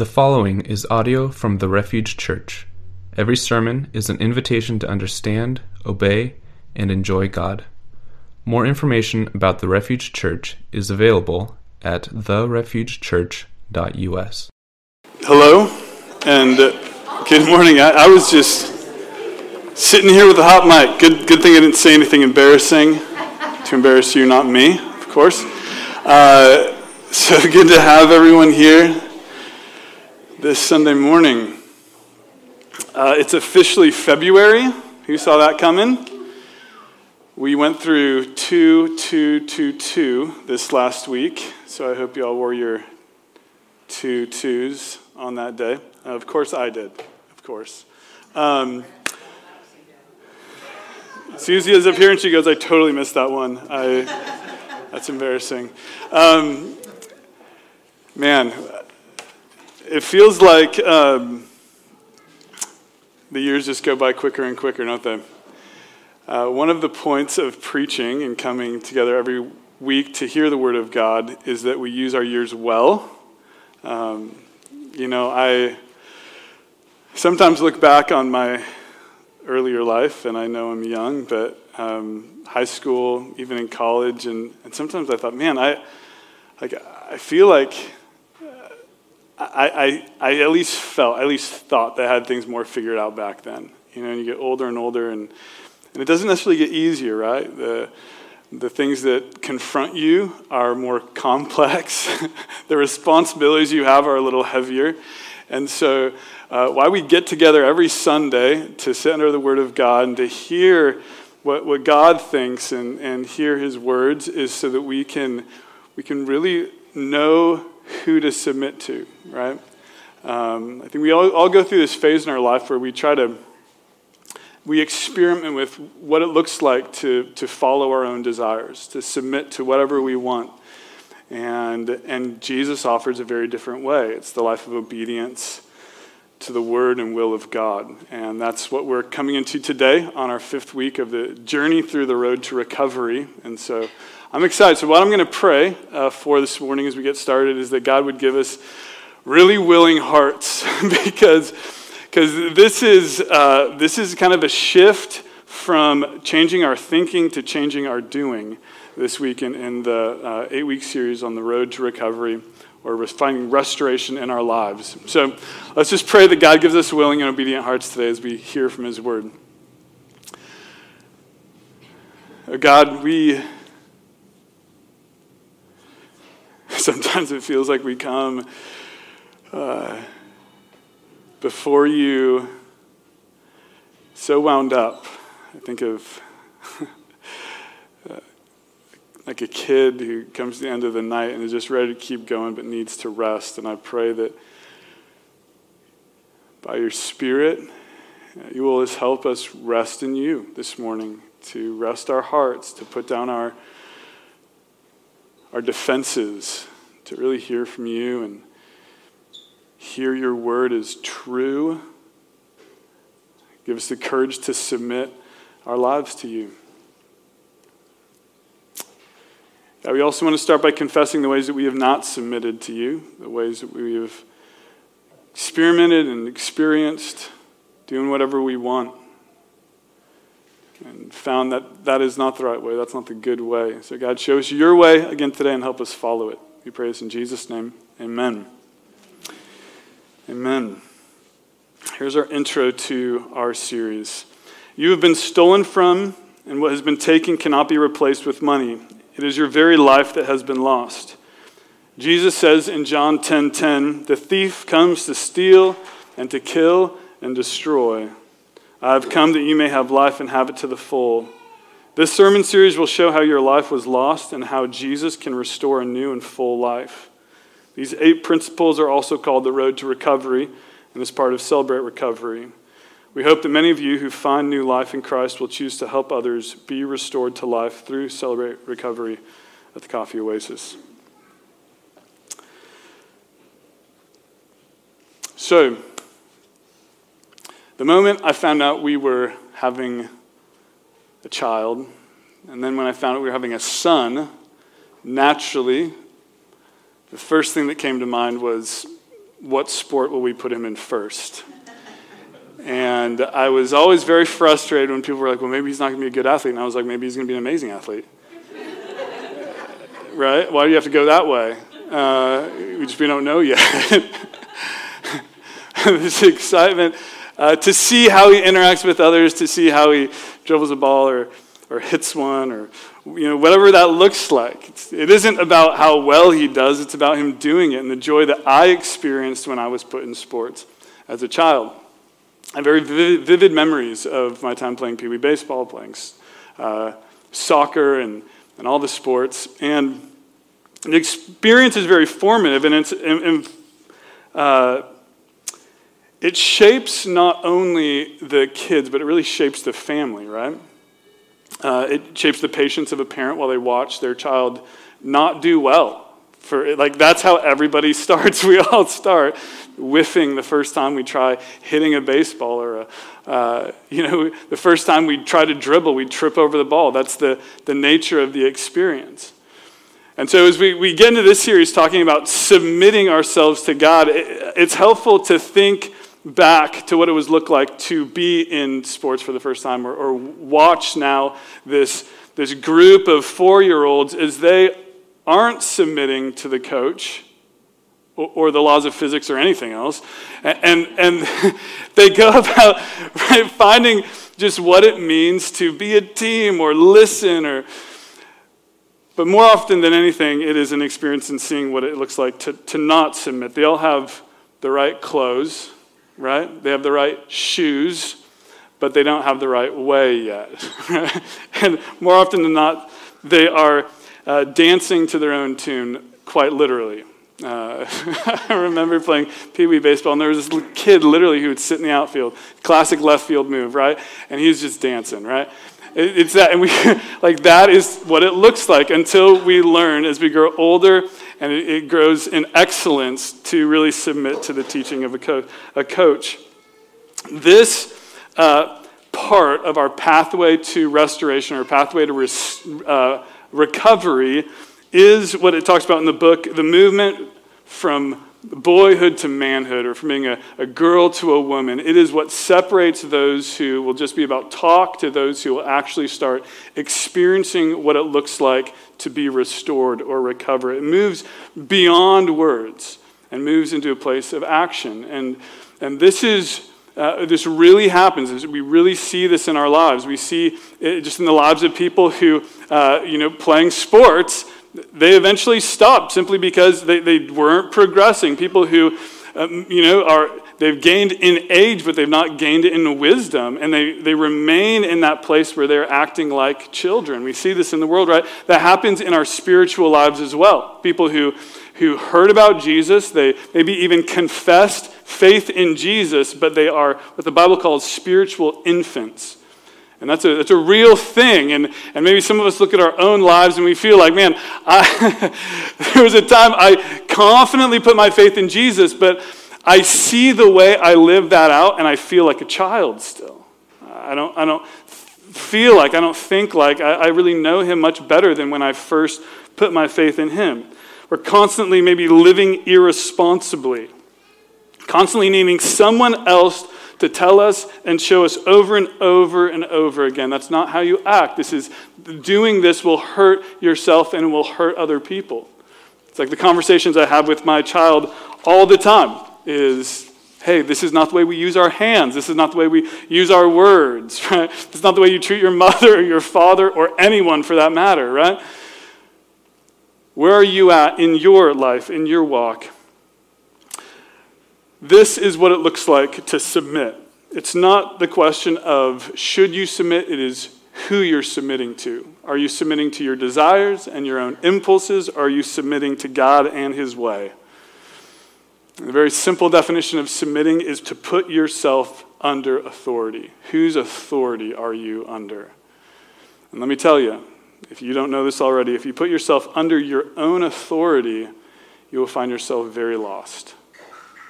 The following is audio from the Refuge Church. Every sermon is an invitation to understand, obey, and enjoy God. More information about the Refuge Church is available at therefugechurch.us. Hello, and uh, good morning. I, I was just sitting here with a hot mic. Good, good thing I didn't say anything embarrassing to embarrass you, not me, of course. Uh, so good to have everyone here this Sunday morning. Uh, it's officially February. Who saw that coming? We went through 2222 this last week, so I hope you all wore your two twos on that day. Uh, of course, I did. Of course. Um, Susie is up here and she goes, I totally missed that one. I, that's embarrassing. Um, man, it feels like um, the years just go by quicker and quicker, don't they? Uh, one of the points of preaching and coming together every week to hear the Word of God is that we use our years well. Um, you know, I sometimes look back on my earlier life, and I know I'm young, but um, high school, even in college, and, and sometimes I thought, man, I like I feel like I, I, I at least felt, I at least thought that I had things more figured out back then. You know, and you get older and older, and, and it doesn't necessarily get easier, right? The, the things that confront you are more complex. the responsibilities you have are a little heavier. And so, uh, why we get together every Sunday to sit under the Word of God and to hear what, what God thinks and, and hear His words is so that we can, we can really know who to submit to, right? Um, I think we all, all go through this phase in our life where we try to, we experiment with what it looks like to, to follow our own desires, to submit to whatever we want. And, and Jesus offers a very different way. It's the life of obedience to the word and will of God. And that's what we're coming into today on our fifth week of the journey through the road to recovery. And so I'm excited. So, what I'm going to pray uh, for this morning as we get started is that God would give us really willing hearts because because this is uh, this is kind of a shift from changing our thinking to changing our doing this week in, in the uh, eight week series on the road to recovery or finding restoration in our lives. So let's just pray that God gives us willing and obedient hearts today as we hear from His word. God, we Sometimes it feels like we come uh, before you so wound up. I think of uh, like a kid who comes to the end of the night and is just ready to keep going but needs to rest. And I pray that by your Spirit, you will just help us rest in you this morning, to rest our hearts, to put down our our defenses, to really hear from you and hear your word is true. Give us the courage to submit our lives to you. God, we also want to start by confessing the ways that we have not submitted to you, the ways that we have experimented and experienced doing whatever we want and found that that is not the right way. That's not the good way. So, God, show us your way again today and help us follow it. We pray this in Jesus' name. Amen. Amen. Here's our intro to our series. You have been stolen from, and what has been taken cannot be replaced with money. It is your very life that has been lost. Jesus says in John 10:10, 10, 10, "The thief comes to steal and to kill and destroy. I have come that you may have life and have it to the full." This sermon series will show how your life was lost and how Jesus can restore a new and full life. These eight principles are also called the road to recovery and is part of Celebrate Recovery. We hope that many of you who find new life in Christ will choose to help others be restored to life through Celebrate Recovery at the Coffee Oasis. So, the moment I found out we were having a child. And then when I found out we were having a son, naturally, the first thing that came to mind was what sport will we put him in first? And I was always very frustrated when people were like, well, maybe he's not going to be a good athlete. And I was like, maybe he's going to be an amazing athlete. right? Why do you have to go that way? Uh, we just we don't know yet. this excitement uh, to see how he interacts with others, to see how he dribbles a ball or, or hits one or you know whatever that looks like. It's, it isn't about how well he does, it's about him doing it and the joy that I experienced when I was put in sports as a child. I have very vivid, memories of my time playing Pee Wee baseball, playing uh, soccer, and, and all the sports. And the experience is very formative, and, it's, uh, it shapes not only the kids, but it really shapes the family, right? Uh, it shapes the patience of a parent while they watch their child not do well. For like that's how everybody starts. We all start whiffing the first time we try hitting a baseball, or a, uh, you know, the first time we try to dribble, we trip over the ball. That's the the nature of the experience. And so, as we, we get into this series talking about submitting ourselves to God, it, it's helpful to think back to what it was look like to be in sports for the first time or, or watch now this, this group of four year olds as they aren't submitting to the coach or, or the laws of physics or anything else. And, and, and they go about right, finding just what it means to be a team or listen or. But more often than anything, it is an experience in seeing what it looks like to, to not submit. They all have the right clothes, right? They have the right shoes, but they don't have the right way yet. and more often than not, they are uh, dancing to their own tune, quite literally. Uh, I remember playing Pee Wee baseball, and there was this kid literally who would sit in the outfield, classic left field move, right? And he was just dancing, right? It, it's that, and we like that is what it looks like until we learn as we grow older and it, it grows in excellence to really submit to the teaching of a, co- a coach. This uh, part of our pathway to restoration or pathway to res- uh, recovery is what it talks about in the book the movement from boyhood to manhood or from being a, a girl to a woman. It is what separates those who will just be about talk to those who will actually start experiencing what it looks like to be restored or recover. It moves beyond words and moves into a place of action. And, and this is. Uh, this really happens. We really see this in our lives. We see it just in the lives of people who, uh, you know, playing sports, they eventually stopped simply because they, they weren't progressing. People who, um, you know, are they've gained in age, but they've not gained in wisdom, and they, they remain in that place where they're acting like children. We see this in the world, right? That happens in our spiritual lives as well. People who who heard about Jesus, they maybe even confessed faith in Jesus, but they are what the Bible calls spiritual infants. And that's a, that's a real thing. And, and maybe some of us look at our own lives and we feel like, man, I, there was a time I confidently put my faith in Jesus, but I see the way I live that out and I feel like a child still. I don't, I don't feel like, I don't think like, I, I really know him much better than when I first put my faith in him. We're constantly maybe living irresponsibly, constantly needing someone else to tell us and show us over and over and over again. That's not how you act. This is doing this will hurt yourself and will hurt other people. It's like the conversations I have with my child all the time is hey, this is not the way we use our hands. This is not the way we use our words, right? This is not the way you treat your mother or your father or anyone for that matter, right? Where are you at in your life, in your walk? This is what it looks like to submit. It's not the question of should you submit, it is who you're submitting to. Are you submitting to your desires and your own impulses? Are you submitting to God and His way? The very simple definition of submitting is to put yourself under authority. Whose authority are you under? And let me tell you, if you don't know this already, if you put yourself under your own authority, you will find yourself very lost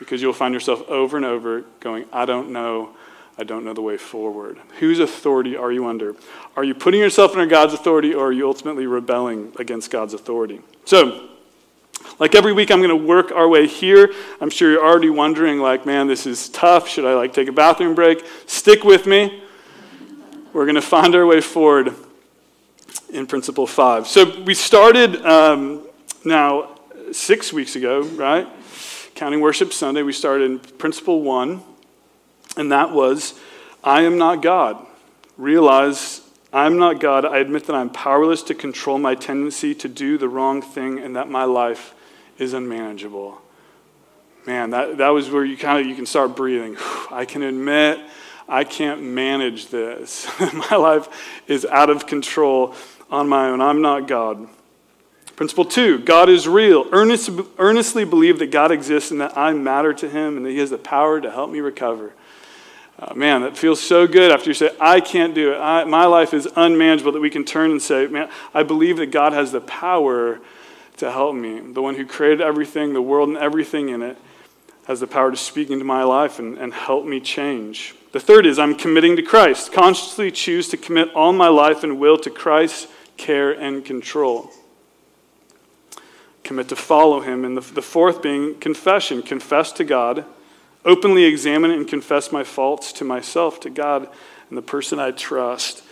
because you'll find yourself over and over going, I don't know. I don't know the way forward. Whose authority are you under? Are you putting yourself under God's authority or are you ultimately rebelling against God's authority? So, Like every week, I'm going to work our way here. I'm sure you're already wondering, like, man, this is tough. Should I like take a bathroom break? Stick with me. We're going to find our way forward in Principle 5. So we started um, now six weeks ago, right? Counting Worship Sunday, we started in Principle 1, and that was I am not God. Realize I'm not God. I admit that I'm powerless to control my tendency to do the wrong thing and that my life is unmanageable. Man, that, that was where you kind of you can start breathing. I can admit I can't manage this. my life is out of control on my own. I'm not God. Principle two God is real. Earnest, earnestly believe that God exists and that I matter to him and that he has the power to help me recover. Uh, man, that feels so good after you say, I can't do it. I, my life is unmanageable, that we can turn and say, man, I believe that God has the power to help me. The one who created everything, the world and everything in it, has the power to speak into my life and, and help me change. The third is I'm committing to Christ. Consciously choose to commit all my life and will to Christ's care and control. Commit to follow him. And the, the fourth being confession. Confess to God openly examine and confess my faults to myself, to God, and the person I trust.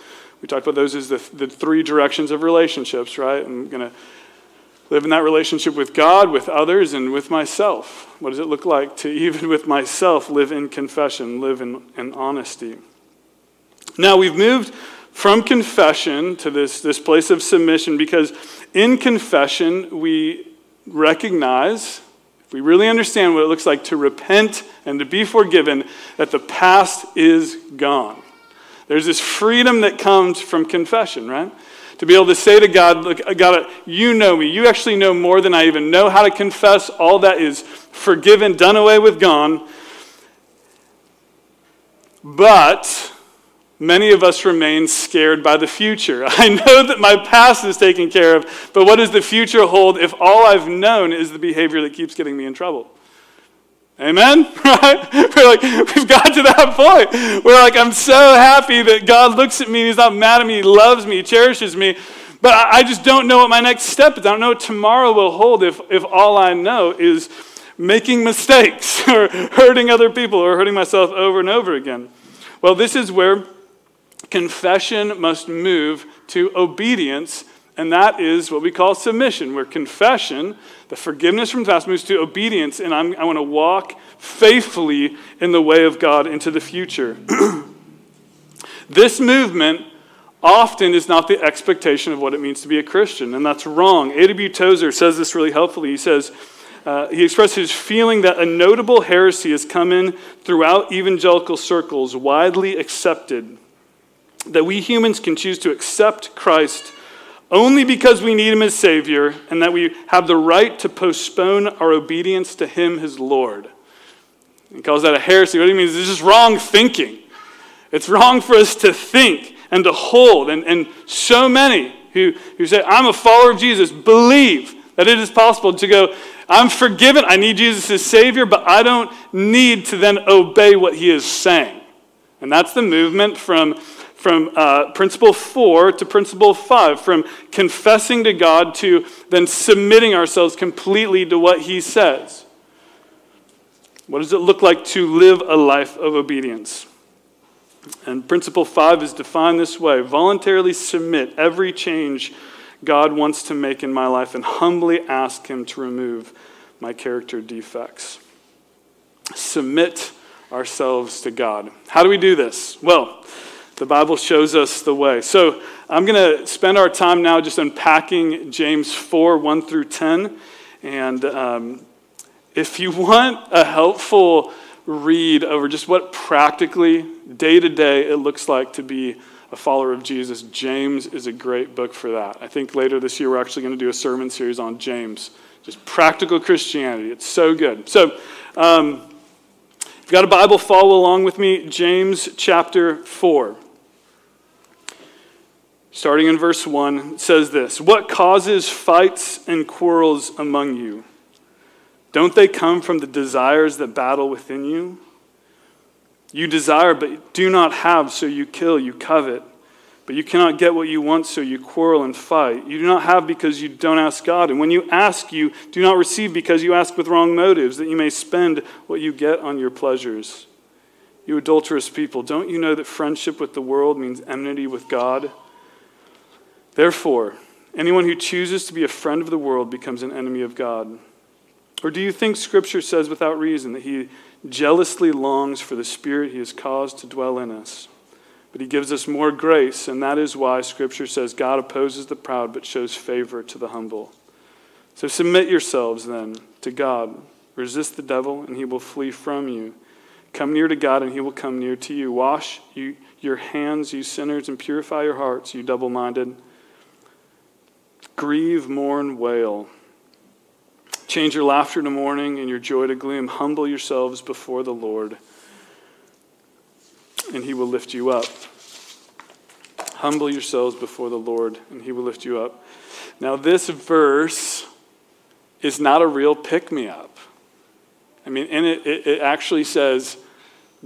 We talked about those as the, the three directions of relationships, right? I'm going to live in that relationship with God, with others, and with myself. What does it look like to, even with myself, live in confession, live in, in honesty? Now, we've moved from confession to this, this place of submission because in confession, we recognize if we really understand what it looks like to repent and to be forgiven, that the past is gone. There's this freedom that comes from confession, right? To be able to say to God, Look, uh, God, you know me. You actually know more than I even know how to confess. All that is forgiven, done away with, gone. But Many of us remain scared by the future. I know that my past is taken care of, but what does the future hold if all I've known is the behavior that keeps getting me in trouble? Amen? Right? We're like, we've got to that point. We're like, I'm so happy that God looks at me, He's not mad at me, He loves me, He cherishes me. But I just don't know what my next step is. I don't know what tomorrow will hold if, if all I know is making mistakes or hurting other people or hurting myself over and over again. Well, this is where confession must move to obedience, and that is what we call submission, where confession, the forgiveness from the past, moves to obedience, and I'm, I want to walk faithfully in the way of God into the future. this movement often is not the expectation of what it means to be a Christian, and that's wrong. A.W. Tozer says this really helpfully. He says, uh, he expressed his feeling that a notable heresy has come in throughout evangelical circles, widely accepted that we humans can choose to accept Christ only because we need him as Savior and that we have the right to postpone our obedience to him as Lord. He calls that a heresy. What he means is just wrong thinking. It's wrong for us to think and to hold. And, and so many who, who say, I'm a follower of Jesus, believe that it is possible to go, I'm forgiven, I need Jesus as Savior, but I don't need to then obey what he is saying. And that's the movement from from uh, principle four to principle five, from confessing to God to then submitting ourselves completely to what He says. What does it look like to live a life of obedience? And principle five is defined this way voluntarily submit every change God wants to make in my life and humbly ask Him to remove my character defects. Submit ourselves to God. How do we do this? Well, the Bible shows us the way. So I'm going to spend our time now just unpacking James 4 1 through 10. And um, if you want a helpful read over just what practically, day to day, it looks like to be a follower of Jesus, James is a great book for that. I think later this year we're actually going to do a sermon series on James, just practical Christianity. It's so good. So, um, if you've got a Bible, follow along with me. James chapter 4 starting in verse 1, says this What causes fights and quarrels among you? Don't they come from the desires that battle within you? You desire, but do not have, so you kill, you covet. But you cannot get what you want, so you quarrel and fight. You do not have because you don't ask God. And when you ask, you do not receive because you ask with wrong motives, that you may spend what you get on your pleasures. You adulterous people, don't you know that friendship with the world means enmity with God? Therefore, anyone who chooses to be a friend of the world becomes an enemy of God. Or do you think Scripture says without reason that He jealously longs for the Spirit He has caused to dwell in us? But He gives us more grace, and that is why Scripture says God opposes the proud but shows favor to the humble. So submit yourselves then to God. Resist the devil, and he will flee from you. Come near to God, and he will come near to you. Wash you, your hands, you sinners, and purify your hearts, you double minded. Grieve, mourn, wail. Change your laughter to mourning and your joy to gloom. Humble yourselves before the Lord, and he will lift you up. Humble yourselves before the Lord, and he will lift you up. Now, this verse is not a real pick me up. I mean, and it, it, it actually says,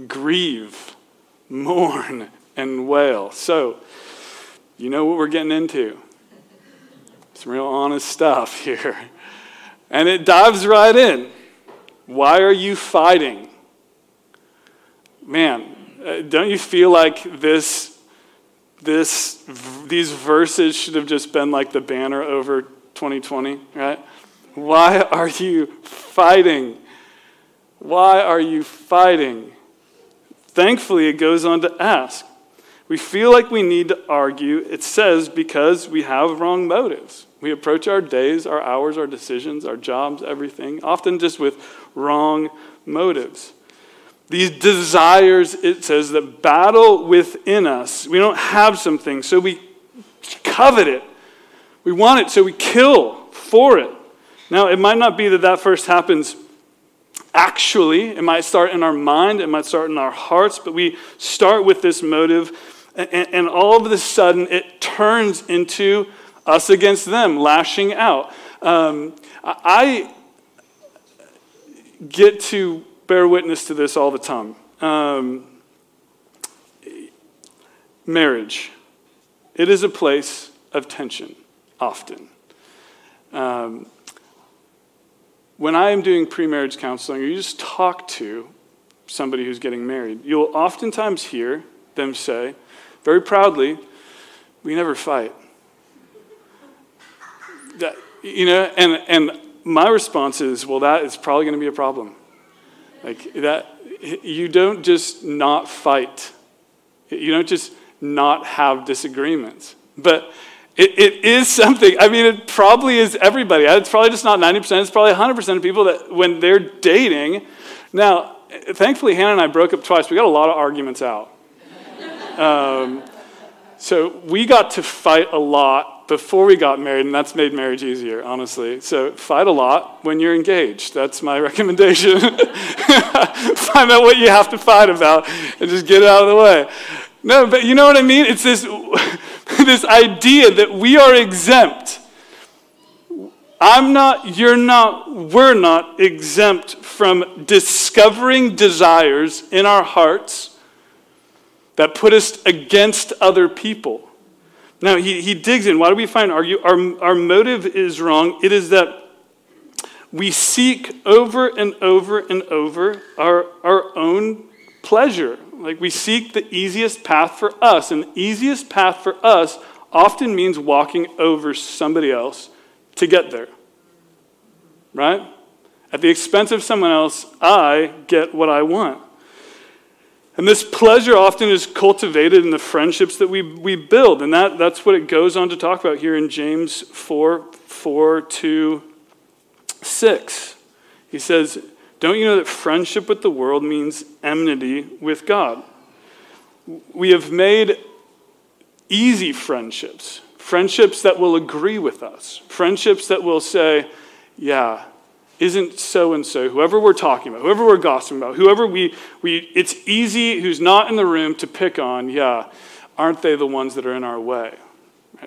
grieve, mourn, and wail. So, you know what we're getting into. Some real honest stuff here. And it dives right in. Why are you fighting? Man, uh, don't you feel like this, this, these verses should have just been like the banner over 2020, right? Why are you fighting? Why are you fighting? Thankfully, it goes on to ask. We feel like we need to argue. It says because we have wrong motives. We approach our days, our hours, our decisions, our jobs, everything, often just with wrong motives. These desires, it says, that battle within us. We don't have something, so we covet it. We want it, so we kill for it. Now, it might not be that that first happens actually. It might start in our mind, it might start in our hearts, but we start with this motive, and, and all of a sudden it turns into us against them, lashing out. Um, I get to bear witness to this all the time. Um, marriage, it is a place of tension, often. Um, when I am doing pre marriage counseling, or you just talk to somebody who's getting married, you'll oftentimes hear them say, very proudly, We never fight. That, you know, and, and my response is, Well, that is probably going to be a problem. Like, that, you don't just not fight, you don't just not have disagreements. But it, it is something. I mean, it probably is everybody. It's probably just not 90%. It's probably 100% of people that when they're dating. Now, thankfully, Hannah and I broke up twice. We got a lot of arguments out. Um, so we got to fight a lot before we got married, and that's made marriage easier, honestly. So fight a lot when you're engaged. That's my recommendation. Find out what you have to fight about and just get it out of the way. No, but you know what I mean? It's this, this idea that we are exempt. I'm not, you're not, we're not exempt from discovering desires in our hearts that put us against other people. Now, he, he digs in. Why do we find argue? Our, our motive is wrong. It is that we seek over and over and over our, our own pleasure. Like we seek the easiest path for us. And the easiest path for us often means walking over somebody else to get there. Right? At the expense of someone else, I get what I want. And this pleasure often is cultivated in the friendships that we, we build. And that, that's what it goes on to talk about here in James 4 4 to 6. He says, don't you know that friendship with the world means enmity with God? We have made easy friendships, friendships that will agree with us, friendships that will say, yeah, isn't so and so, whoever we're talking about, whoever we're gossiping about, whoever we, we, it's easy, who's not in the room to pick on, yeah, aren't they the ones that are in our way?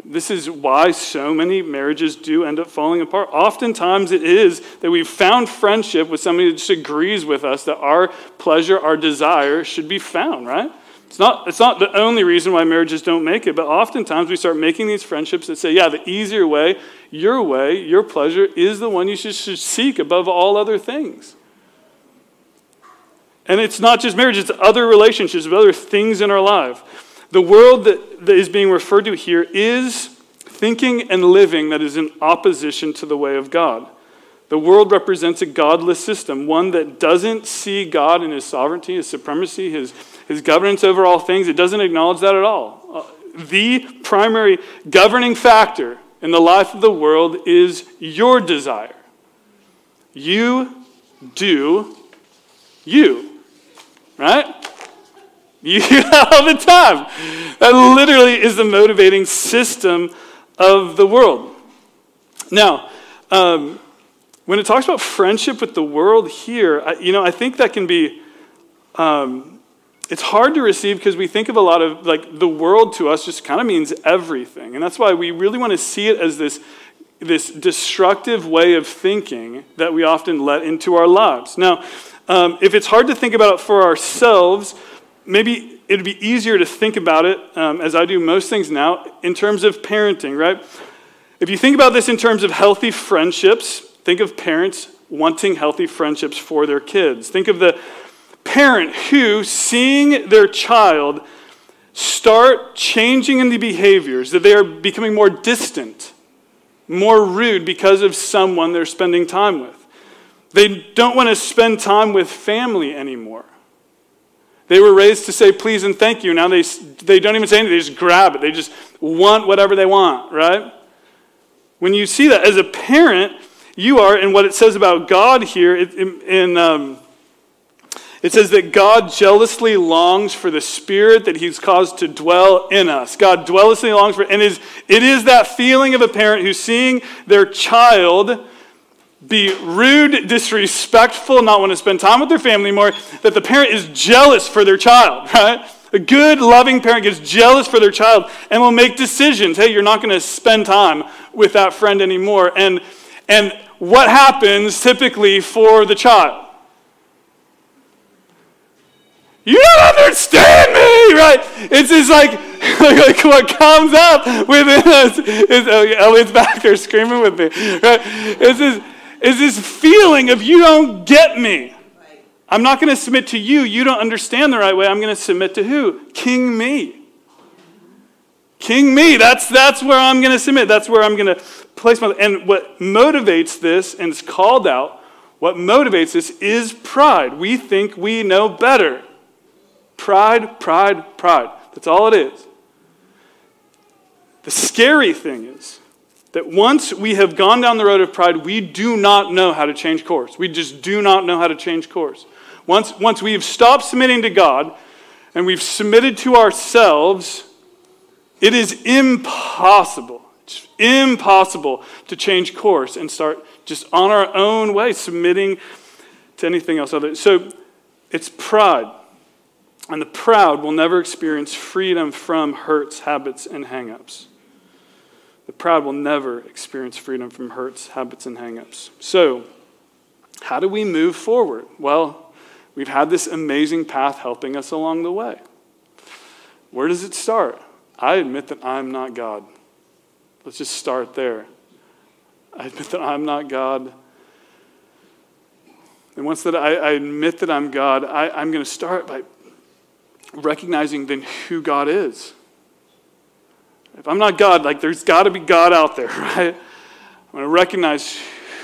This is why so many marriages do end up falling apart. Oftentimes, it is that we've found friendship with somebody that just agrees with us that our pleasure, our desire should be found, right? It's not, it's not the only reason why marriages don't make it, but oftentimes we start making these friendships that say, yeah, the easier way, your way, your pleasure is the one you should, should seek above all other things. And it's not just marriage, it's other relationships, other things in our life. The world that, that is being referred to here is thinking and living that is in opposition to the way of God. The world represents a godless system, one that doesn't see God in his sovereignty, his supremacy, his, his governance over all things. It doesn't acknowledge that at all. Uh, the primary governing factor in the life of the world is your desire. You do you, right? You all the time. That literally is the motivating system of the world. Now, um, when it talks about friendship with the world here, I, you know, I think that can be, um, it's hard to receive because we think of a lot of, like, the world to us just kind of means everything. And that's why we really want to see it as this, this destructive way of thinking that we often let into our lives. Now, um, if it's hard to think about it for ourselves, maybe it'd be easier to think about it, um, as I do most things now, in terms of parenting, right? If you think about this in terms of healthy friendships, think of parents wanting healthy friendships for their kids. Think of the parent who, seeing their child start changing in the behaviors, that they are becoming more distant, more rude because of someone they're spending time with. They don't want to spend time with family anymore. They were raised to say please and thank you. Now they, they don't even say anything, they just grab it. They just want whatever they want, right? When you see that as a parent, you are, and what it says about God here, in, in um, it says that God jealously longs for the spirit that he's caused to dwell in us. God jealously longs for, and is, it is that feeling of a parent who's seeing their child be rude, disrespectful, not want to spend time with their family more, that the parent is jealous for their child, right? A good, loving parent gets jealous for their child and will make decisions. Hey, you're not going to spend time with that friend anymore. And, and what happens typically for the child? You don't understand me, right? It's just like, like what comes up within us is, oh, Elliot's back there screaming with me, right? It's this, is this feeling of you don't get me. I'm not going to submit to you. You don't understand the right way. I'm going to submit to who? King me. King me. That's, that's where I'm going to submit. That's where I'm going to place my. And what motivates this, and it's called out, what motivates this is pride. We think we know better. Pride, pride, pride. That's all it is. The scary thing is, that once we have gone down the road of pride, we do not know how to change course. We just do not know how to change course. Once, once we've stopped submitting to God and we've submitted to ourselves, it is impossible, it's impossible to change course and start just on our own way, submitting to anything else other. So it's pride. And the proud will never experience freedom from hurts, habits, and hangups. The proud will never experience freedom from hurts, habits, and hangups. So, how do we move forward? Well, we've had this amazing path helping us along the way. Where does it start? I admit that I'm not God. Let's just start there. I admit that I'm not God. And once that I, I admit that I'm God, I, I'm going to start by recognizing then who God is. If I'm not God, like there's got to be God out there, right? I'm going to recognize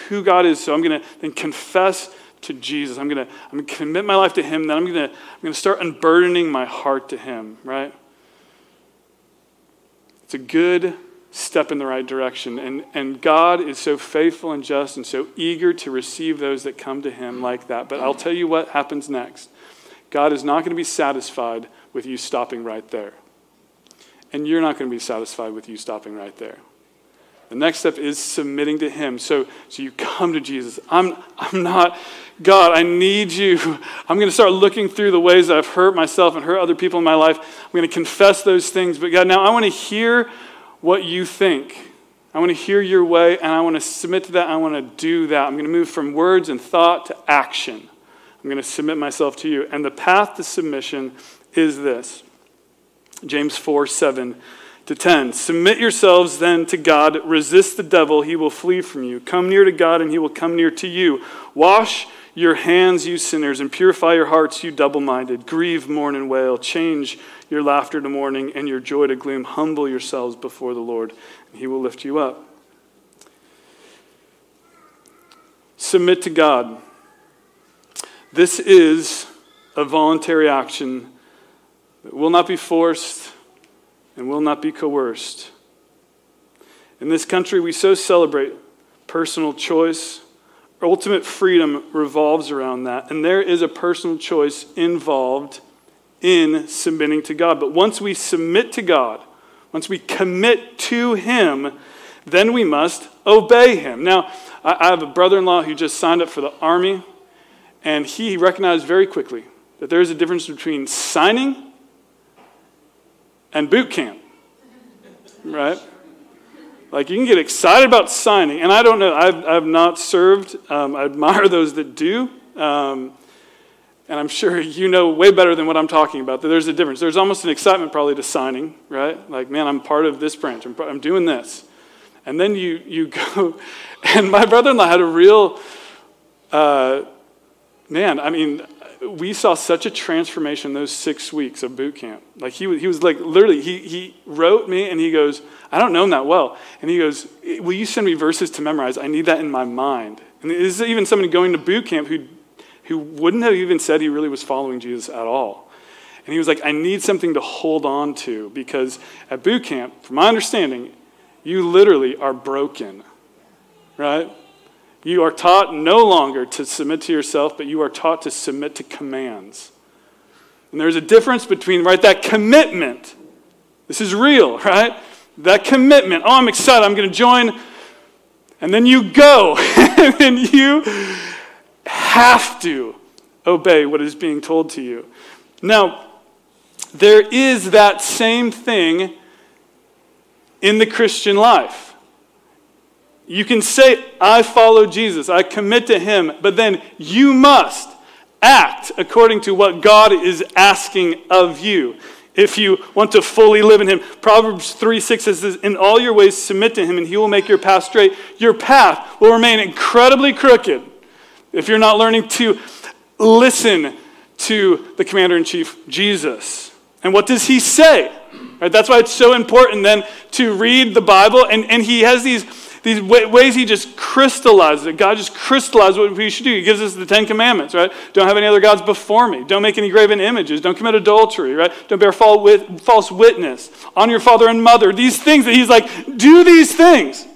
who God is, so I'm going to then confess to Jesus. I'm going to, I'm going to commit my life to Him. Then I'm going to, I'm going to start unburdening my heart to Him, right? It's a good step in the right direction. And, and God is so faithful and just and so eager to receive those that come to Him like that. But I'll tell you what happens next God is not going to be satisfied with you stopping right there. And you're not going to be satisfied with you stopping right there. The next step is submitting to Him. So, so you come to Jesus. I'm, I'm not God. I need you. I'm going to start looking through the ways that I've hurt myself and hurt other people in my life. I'm going to confess those things. But God, now I want to hear what you think. I want to hear your way and I want to submit to that. I want to do that. I'm going to move from words and thought to action. I'm going to submit myself to you. And the path to submission is this James 4 7 to 10. Submit yourselves then to God, resist the devil, he will flee from you. Come near to God, and he will come near to you. Wash your hands, you sinners, and purify your hearts, you double minded. Grieve, mourn, and wail. Change your laughter to mourning and your joy to gloom. Humble yourselves before the Lord, and he will lift you up. Submit to God. This is a voluntary action that will not be forced and will not be coerced. In this country, we so celebrate personal choice. Ultimate freedom revolves around that. And there is a personal choice involved in submitting to God. But once we submit to God, once we commit to Him, then we must obey Him. Now, I have a brother in law who just signed up for the Army, and he recognized very quickly that there is a difference between signing and boot camp, right? Like you can get excited about signing, and I don't know, I've, I've not served. Um, I admire those that do. Um, and I'm sure you know way better than what I'm talking about that there's a difference. There's almost an excitement probably to signing, right? Like, man, I'm part of this branch, I'm, I'm doing this. And then you, you go, and my brother in law had a real, uh, man, I mean, we saw such a transformation those six weeks of boot camp. Like he was, he was like literally, he, he wrote me and he goes, I don't know him that well. And he goes, eh, Will you send me verses to memorize? I need that in my mind. And this is even somebody going to boot camp who, who wouldn't have even said he really was following Jesus at all. And he was like, I need something to hold on to because at boot camp, from my understanding, you literally are broken, right? You are taught no longer to submit to yourself, but you are taught to submit to commands. And there's a difference between, right, that commitment. This is real, right? That commitment. Oh, I'm excited. I'm going to join. And then you go. and then you have to obey what is being told to you. Now, there is that same thing in the Christian life. You can say, I follow Jesus, I commit to him, but then you must act according to what God is asking of you if you want to fully live in him. Proverbs 3 6 says, In all your ways submit to him, and he will make your path straight. Your path will remain incredibly crooked if you're not learning to listen to the commander in chief, Jesus. And what does he say? Right, that's why it's so important then to read the Bible. And, and he has these these ways he just crystallizes it. God just crystallizes what we should do. He gives us the Ten Commandments, right? Don't have any other gods before me. Don't make any graven images. Don't commit adultery, right? Don't bear false witness. Honor your father and mother. These things that he's like, do these things.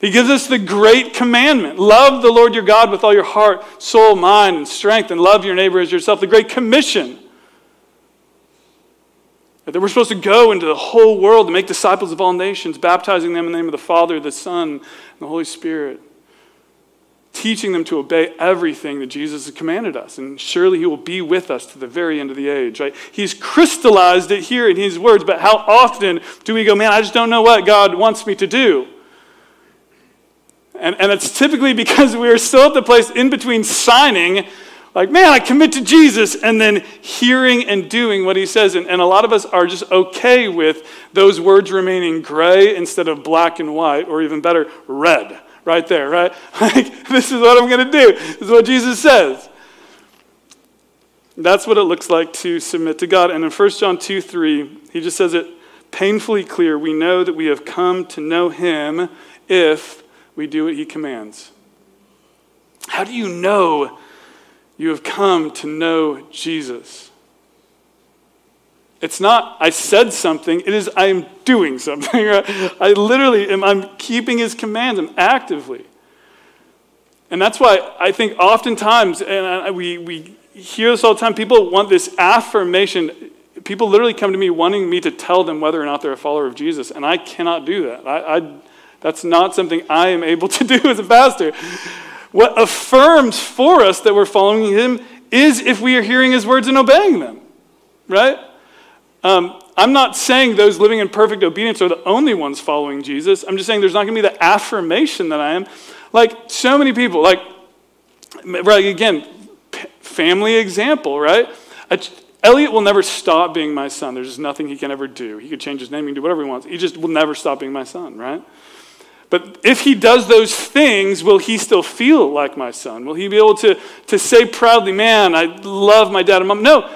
He gives us the great commandment love the Lord your God with all your heart, soul, mind, and strength, and love your neighbor as yourself. The great commission. That we're supposed to go into the whole world to make disciples of all nations, baptizing them in the name of the Father, the Son, and the Holy Spirit. Teaching them to obey everything that Jesus has commanded us. And surely He will be with us to the very end of the age, right? He's crystallized it here in His words, but how often do we go, man, I just don't know what God wants me to do? And, and it's typically because we are still at the place in between signing like, man, I commit to Jesus, and then hearing and doing what he says. And, and a lot of us are just okay with those words remaining gray instead of black and white, or even better, red, right there, right? Like, this is what I'm going to do. This is what Jesus says. That's what it looks like to submit to God. And in 1 John 2 3, he just says it painfully clear. We know that we have come to know him if we do what he commands. How do you know you have come to know Jesus. It's not, I said something, it is, I am doing something. I literally am, I'm keeping his commands, I'm actively. And that's why I think oftentimes, and we, we hear this all the time, people want this affirmation. People literally come to me wanting me to tell them whether or not they're a follower of Jesus, and I cannot do that. I, I that's not something I am able to do as a pastor. What affirms for us that we're following him is if we are hearing his words and obeying them, right? Um, I'm not saying those living in perfect obedience are the only ones following Jesus. I'm just saying there's not going to be the affirmation that I am. Like so many people, like, right, again, family example, right? Elliot will never stop being my son. There's just nothing he can ever do. He could change his name, he can do whatever he wants. He just will never stop being my son, right? But if he does those things, will he still feel like my son? Will he be able to, to say proudly, man, I love my dad and mom? No.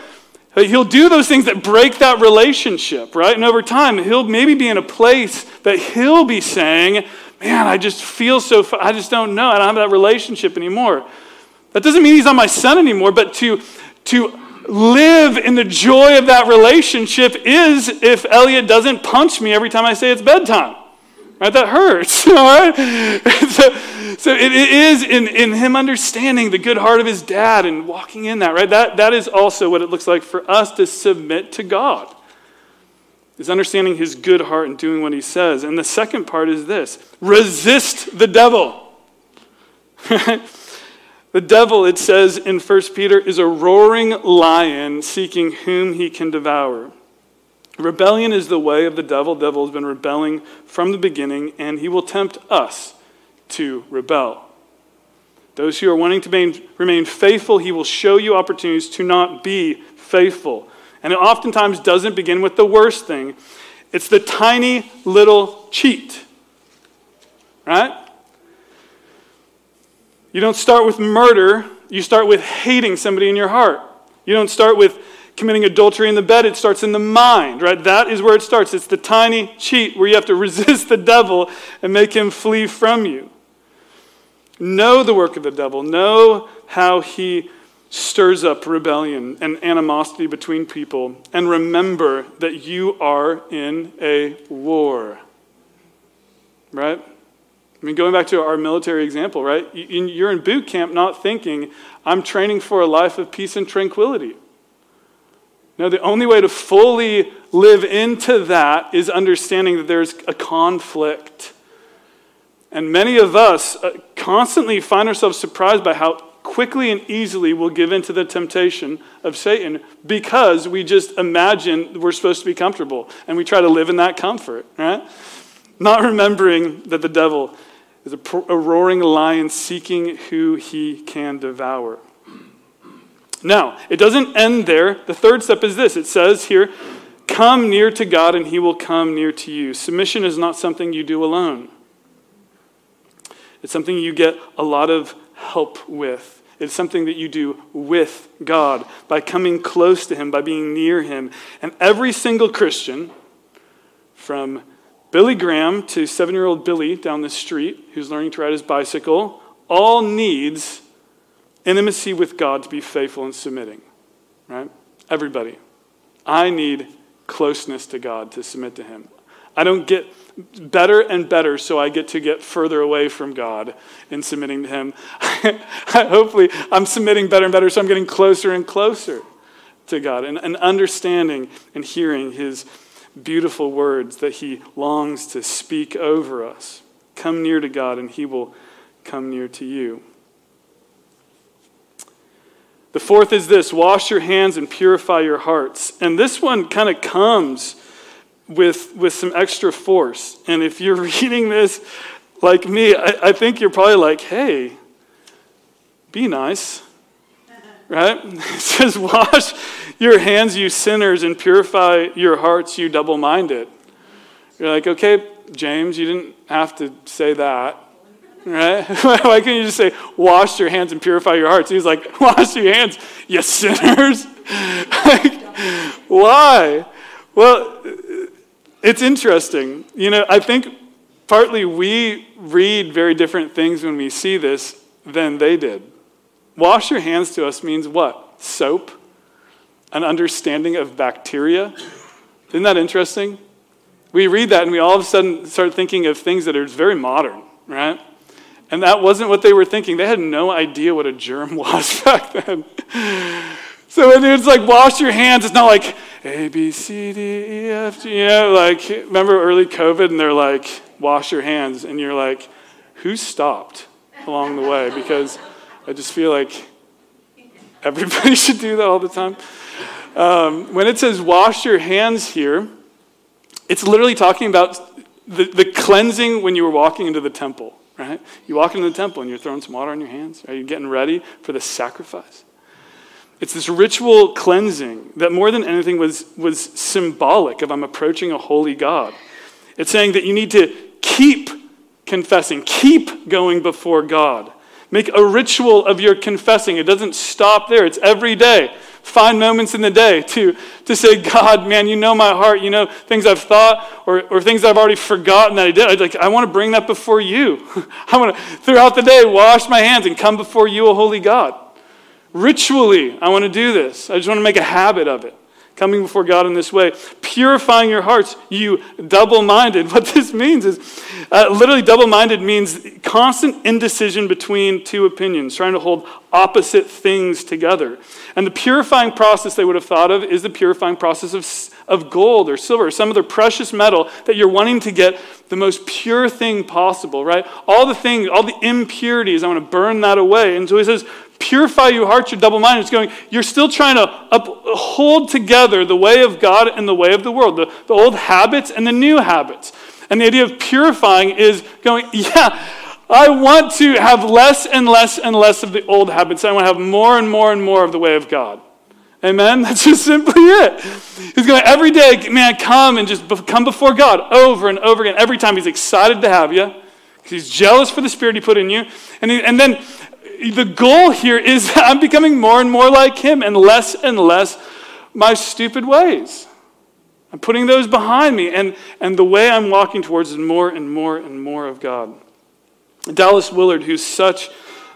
He'll do those things that break that relationship, right? And over time, he'll maybe be in a place that he'll be saying, man, I just feel so, I just don't know. I don't have that relationship anymore. That doesn't mean he's not my son anymore, but to, to live in the joy of that relationship is if Elliot doesn't punch me every time I say it's bedtime. Right? That hurts. All right? so, so it, it is in, in him understanding the good heart of his dad and walking in that, right? That, that is also what it looks like for us to submit to God. Is understanding his good heart and doing what he says. And the second part is this resist the devil. The devil, it says in 1 Peter, is a roaring lion seeking whom he can devour. Rebellion is the way of the devil. The devil has been rebelling from the beginning, and he will tempt us to rebel. Those who are wanting to remain faithful, he will show you opportunities to not be faithful. And it oftentimes doesn't begin with the worst thing, it's the tiny little cheat. Right? You don't start with murder, you start with hating somebody in your heart. You don't start with committing adultery in the bed, it starts in the mind, right? That is where it starts. It's the tiny cheat where you have to resist the devil and make him flee from you. Know the work of the devil, know how he stirs up rebellion and animosity between people, and remember that you are in a war. Right? I mean, going back to our military example, right? You're in boot camp not thinking, I'm training for a life of peace and tranquility. No, the only way to fully live into that is understanding that there's a conflict. And many of us uh, constantly find ourselves surprised by how quickly and easily we'll give in to the temptation of Satan because we just imagine we're supposed to be comfortable and we try to live in that comfort, right? Not remembering that the devil is a, a roaring lion seeking who he can devour. Now, it doesn't end there. The third step is this it says here, Come near to God, and he will come near to you. Submission is not something you do alone, it's something you get a lot of help with. It's something that you do with God by coming close to Him, by being near Him. And every single Christian, from Billy Graham to seven year old Billy down the street who's learning to ride his bicycle all needs intimacy with God to be faithful and submitting. Right? Everybody. I need closeness to God to submit to Him. I don't get better and better, so I get to get further away from God in submitting to Him. Hopefully, I'm submitting better and better, so I'm getting closer and closer to God and, and understanding and hearing His beautiful words that he longs to speak over us. Come near to God, and he will come near to you. The fourth is this wash your hands and purify your hearts. And this one kind of comes with, with some extra force. And if you're reading this like me, I, I think you're probably like, hey, be nice. Right? It says, wash your hands, you sinners, and purify your hearts, you double minded. You're like, okay, James, you didn't have to say that. Right? Why can't you just say, wash your hands and purify your hearts? He's like, wash your hands, you sinners. like, why? Well, it's interesting. You know, I think partly we read very different things when we see this than they did. Wash your hands to us means what? Soap? an understanding of bacteria. Isn't that interesting? We read that and we all of a sudden start thinking of things that are very modern, right? And that wasn't what they were thinking. They had no idea what a germ was back then. So when it's like wash your hands, it's not like A, B, C, D, E, F, G, you know, like remember early COVID and they're like, wash your hands. And you're like, who stopped along the way? Because I just feel like everybody should do that all the time. Um, when it says wash your hands here, it's literally talking about the, the cleansing when you were walking into the temple, right? You walk into the temple and you're throwing some water on your hands. Are you getting ready for the sacrifice? It's this ritual cleansing that more than anything was, was symbolic of I'm approaching a holy God. It's saying that you need to keep confessing, keep going before God. Make a ritual of your confessing. It doesn't stop there, it's every day. Find moments in the day to, to say, God, man, you know my heart. You know things I've thought or, or things I've already forgotten that I did. I, like, I want to bring that before you. I want to, throughout the day, wash my hands and come before you, a holy God. Ritually, I want to do this. I just want to make a habit of it coming before God in this way, purifying your hearts, you double minded. What this means is uh, literally double minded means constant indecision between two opinions, trying to hold opposite things together. And the purifying process they would have thought of is the purifying process of, of gold or silver, or some other precious metal that you're wanting to get the most pure thing possible, right? All the things, all the impurities, I want to burn that away. And so he says, purify your hearts, you're double minded. It's going, you're still trying to hold together the way of God and the way of the world, the, the old habits and the new habits. And the idea of purifying is going, yeah, I want to have less and less and less of the old habits. I want to have more and more and more of the way of God. Amen? That's just simply it. He's going every day, man, come and just come before God over and over again. Every time he's excited to have you. He's jealous for the spirit he put in you. And, he, and then the goal here is that I'm becoming more and more like him and less and less my stupid ways. I'm putting those behind me, and, and the way I'm walking towards is more and more and more of God. Dallas Willard, who's such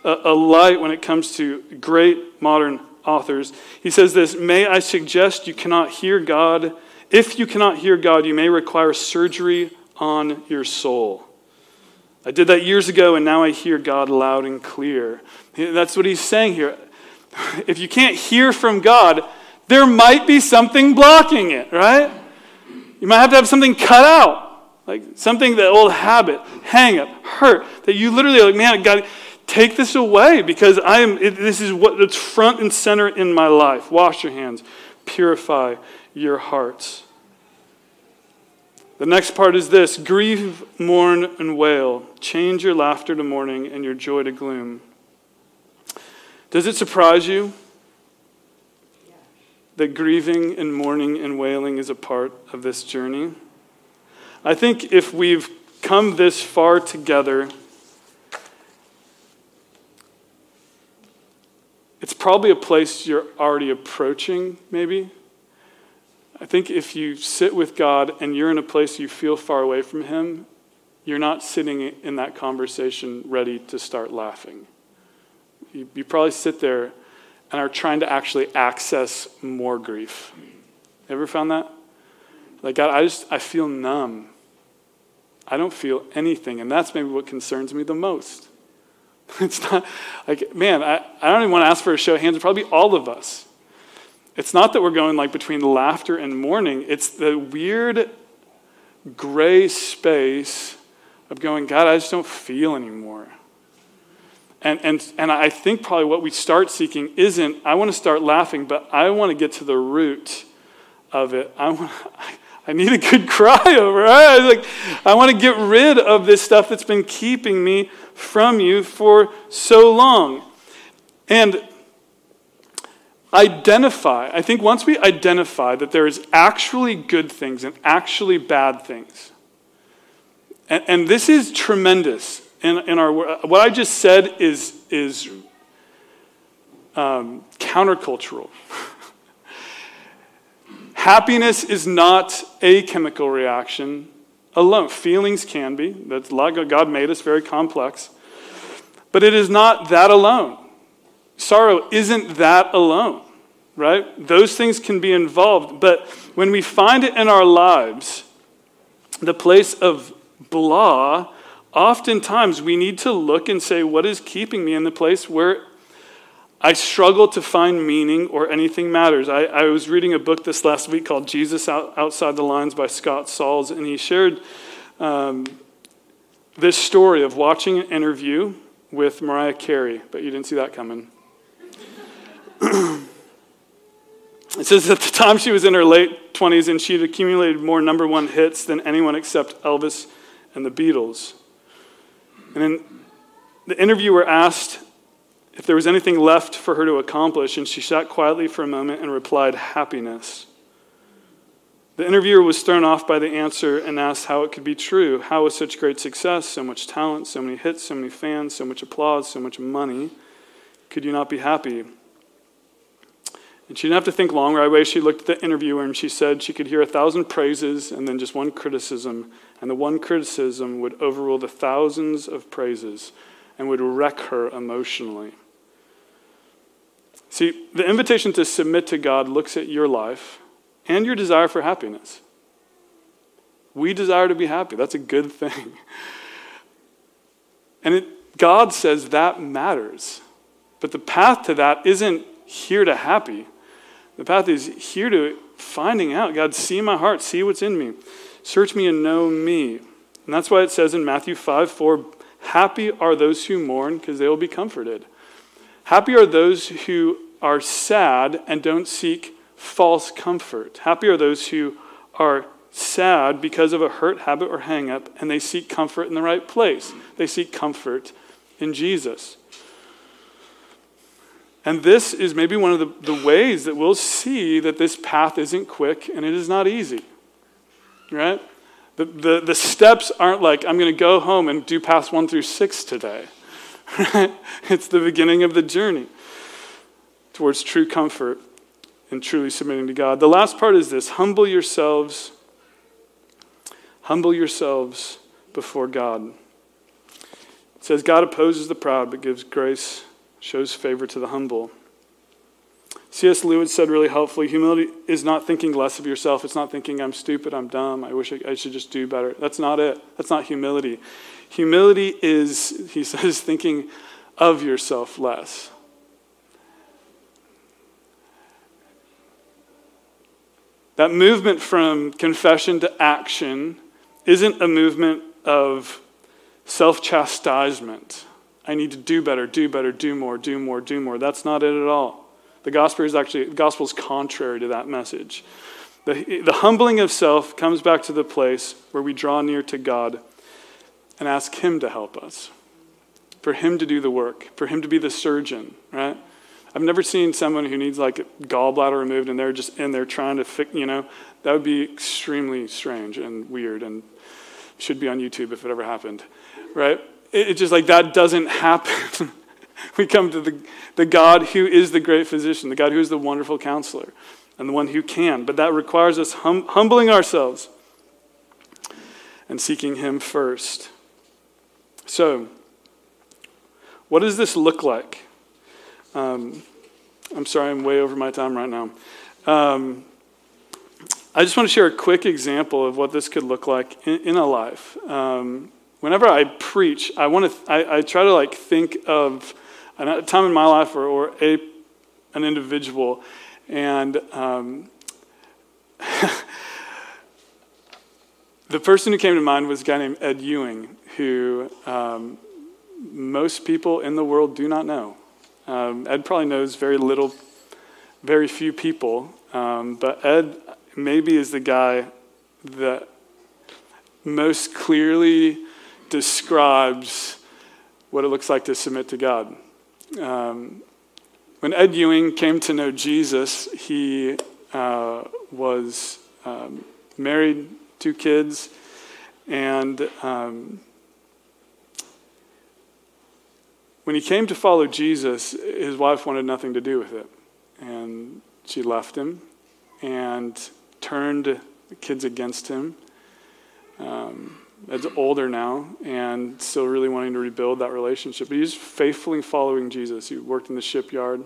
a, a light when it comes to great modern authors, he says this May I suggest you cannot hear God. If you cannot hear God, you may require surgery on your soul. I did that years ago, and now I hear God loud and clear. That's what he's saying here. If you can't hear from God, there might be something blocking it, right? You might have to have something cut out, like something that old habit, hang up, hurt, that you literally like, man, God, take this away because I am. It, this is what it's front and center in my life. Wash your hands, purify your hearts. The next part is this grieve, mourn, and wail. Change your laughter to mourning and your joy to gloom. Does it surprise you that grieving and mourning and wailing is a part of this journey? I think if we've come this far together, it's probably a place you're already approaching, maybe. I think if you sit with God and you're in a place you feel far away from Him, you're not sitting in that conversation ready to start laughing. You, you probably sit there and are trying to actually access more grief. Ever found that? Like, God, I just, I feel numb. I don't feel anything. And that's maybe what concerns me the most. It's not like, man, I, I don't even want to ask for a show of hands. It'd probably be all of us. It's not that we're going like between laughter and mourning, it's the weird gray space of going, God, I just don't feel anymore. And, and, and I think probably what we start seeking isn't, I want to start laughing, but I want to get to the root of it. I, want, I need a good cry over. I, like, I want to get rid of this stuff that's been keeping me from you for so long. And identify, I think once we identify that there is actually good things and actually bad things, and, and this is tremendous in, in our what I just said is, is um, countercultural. Happiness is not a chemical reaction alone. Feelings can be. That's God made us very complex. But it is not that alone sorrow isn't that alone, right? Those things can be involved. But when we find it in our lives, the place of blah, oftentimes we need to look and say, what is keeping me in the place where I struggle to find meaning or anything matters. I, I was reading a book this last week called Jesus Out, Outside the Lines by Scott Sauls, and he shared um, this story of watching an interview with Mariah Carey, but you didn't see that coming. it says at the time she was in her late 20s and she had accumulated more number one hits than anyone except Elvis and the Beatles. And then the interviewer asked if there was anything left for her to accomplish, and she sat quietly for a moment and replied, Happiness. The interviewer was thrown off by the answer and asked how it could be true. How, was such great success, so much talent, so many hits, so many fans, so much applause, so much money, could you not be happy? And she didn't have to think long. Right away, she looked at the interviewer and she said she could hear a thousand praises and then just one criticism. And the one criticism would overrule the thousands of praises and would wreck her emotionally. See, the invitation to submit to God looks at your life and your desire for happiness. We desire to be happy. That's a good thing. And it, God says that matters. But the path to that isn't here to happy. The path is here to finding out God, see my heart, see what's in me. Search me and know me. And that's why it says in Matthew 5 4, happy are those who mourn because they will be comforted. Happy are those who are sad and don't seek false comfort. Happy are those who are sad because of a hurt habit or hang up and they seek comfort in the right place. They seek comfort in Jesus. And this is maybe one of the, the ways that we'll see that this path isn't quick and it is not easy. Right? The, the, the steps aren't like, I'm going to go home and do paths one through six today. It's the beginning of the journey towards true comfort and truly submitting to God. The last part is this humble yourselves, humble yourselves before God. It says, God opposes the proud, but gives grace, shows favor to the humble. C.S. Lewis said really helpfully humility is not thinking less of yourself. It's not thinking, I'm stupid, I'm dumb, I wish I, I should just do better. That's not it. That's not humility. Humility is, he says, thinking of yourself less. That movement from confession to action isn't a movement of self chastisement. I need to do better, do better, do more, do more, do more. That's not it at all. The gospel is actually the gospel is contrary to that message. The, the humbling of self comes back to the place where we draw near to God and ask Him to help us, for Him to do the work, for Him to be the surgeon, right? I've never seen someone who needs like gallbladder removed and they're just in there trying to fix, you know, that would be extremely strange and weird and should be on YouTube if it ever happened, right? It's it just like that doesn't happen. we come to the, the God who is the great physician, the God who is the wonderful counselor, and the one who can. But that requires us hum, humbling ourselves and seeking Him first. So, what does this look like? Um, I'm sorry, I'm way over my time right now. Um, I just want to share a quick example of what this could look like in, in a life. Um, whenever I preach, I want to. I, I, try to like think of a time in my life or, or a an individual, and um, the person who came to mind was a guy named Ed Ewing, who um, most people in the world do not know. Um, Ed probably knows very little, very few people, um, but Ed maybe is the guy that most clearly describes what it looks like to submit to God. Um, when Ed Ewing came to know Jesus, he uh, was um, married, two kids, and um, When he came to follow Jesus, his wife wanted nothing to do with it. And she left him and turned the kids against him. Um, older now and still really wanting to rebuild that relationship. But he's faithfully following Jesus. He worked in the shipyard.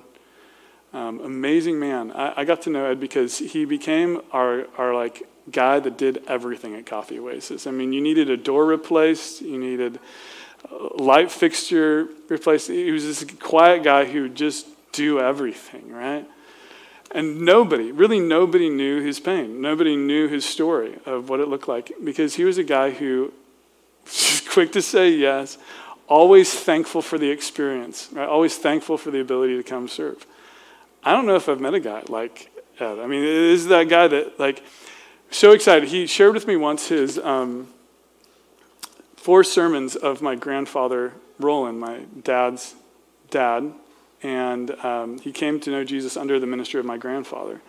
Um, amazing man. I, I, got to know Ed because he became our, our like guy that did everything at Coffee Oasis. I mean, you needed a door replaced, you needed light fixture replaced. He was this quiet guy who would just do everything, right? And nobody, really nobody knew his pain. Nobody knew his story of what it looked like because he was a guy who was quick to say yes, always thankful for the experience, right? Always thankful for the ability to come serve. I don't know if I've met a guy like Ed. I mean, is that guy that, like, so excited. He shared with me once his, um, four sermons of my grandfather, Roland, my dad's dad, and um, he came to know Jesus under the ministry of my grandfather.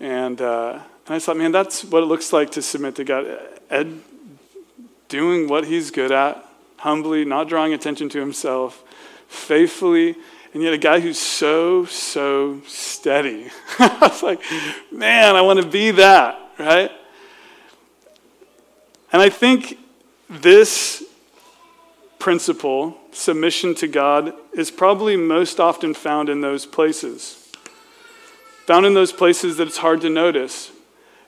And, uh, and I thought, man, that's what it looks like to submit to God. Ed doing what he's good at, humbly, not drawing attention to himself, faithfully, and yet a guy who's so, so steady. I was like, man, I want to be that, right? And I think this principle, submission to God, is probably most often found in those places. Found in those places that it's hard to notice.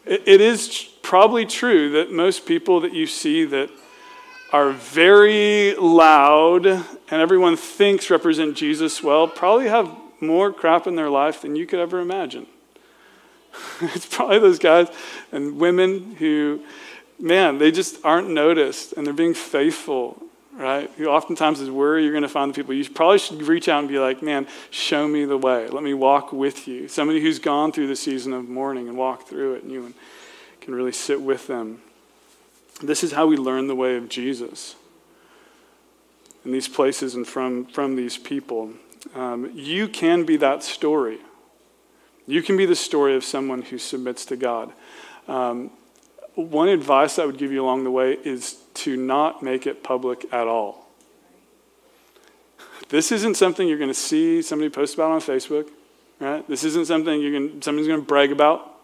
it, is probably true that most people that you see that are very loud and everyone thinks represent Jesus well probably have more crap in their life than you could ever imagine. it's probably those guys and women who, man, they just aren't noticed and they're being faithful right? Who oftentimes is where you're going to find the people. You probably should reach out and be like, man, show me the way. Let me walk with you. Somebody who's gone through the season of mourning and walked through it, and you can really sit with them. This is how we learn the way of Jesus in these places and from, from these people. Um, you can be that story. You can be the story of someone who submits to God. Um, one advice I would give you along the way is to not make it public at all. This isn't something you're going to see somebody post about on Facebook, right? This isn't something you're going, somebody's going to brag about.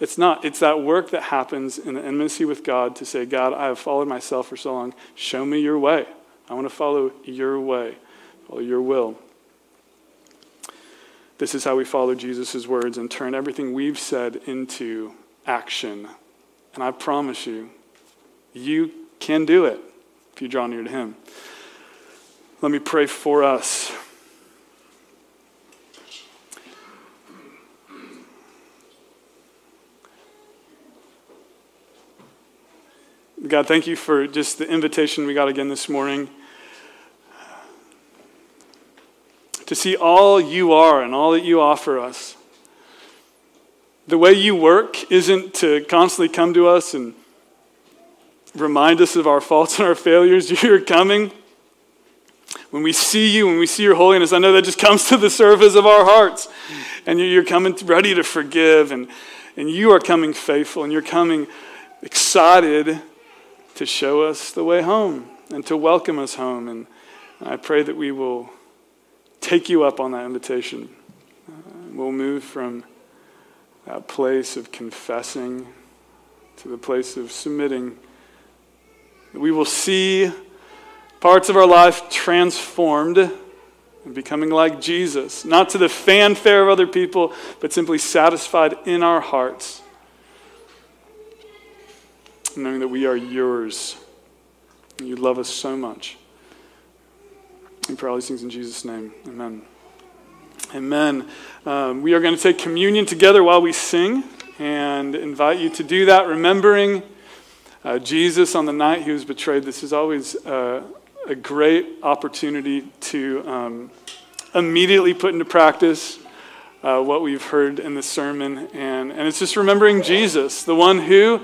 It's not. It's that work that happens in the intimacy with God to say, God, I have followed myself for so long. Show me your way. I want to follow your way, follow your will. This is how we follow Jesus' words and turn everything we've said into action. And I promise you, you can do it if you draw near to Him. Let me pray for us. God, thank you for just the invitation we got again this morning to see all you are and all that you offer us. The way you work isn't to constantly come to us and remind us of our faults and our failures. You're coming. When we see you, when we see your holiness, I know that just comes to the surface of our hearts. And you're coming ready to forgive, and, and you are coming faithful, and you're coming excited to show us the way home and to welcome us home. And I pray that we will take you up on that invitation. Uh, we'll move from that place of confessing to the place of submitting we will see parts of our life transformed and becoming like Jesus, not to the fanfare of other people, but simply satisfied in our hearts, knowing that we are yours. You love us so much. And for all these things in Jesus' name, amen. Amen. Um, we are going to take communion together while we sing and invite you to do that, remembering uh, Jesus, on the night he was betrayed, this is always uh, a great opportunity to um, immediately put into practice uh, what we've heard in the sermon. And, and it's just remembering Jesus, the one who,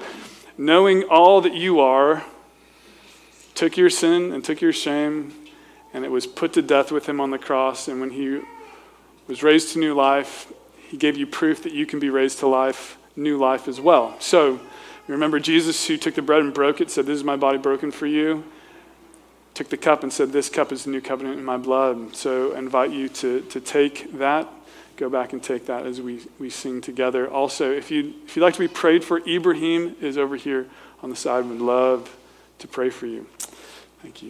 knowing all that you are, took your sin and took your shame, and it was put to death with him on the cross. And when he was raised to new life, he gave you proof that you can be raised to life, new life as well. So, remember Jesus who took the bread and broke it, said, This is my body broken for you. Took the cup and said, This cup is the new covenant in my blood. So I invite you to, to take that. Go back and take that as we, we sing together. Also, if, you, if you'd like to be prayed for, Ibrahim is over here on the side. Would love to pray for you. Thank you.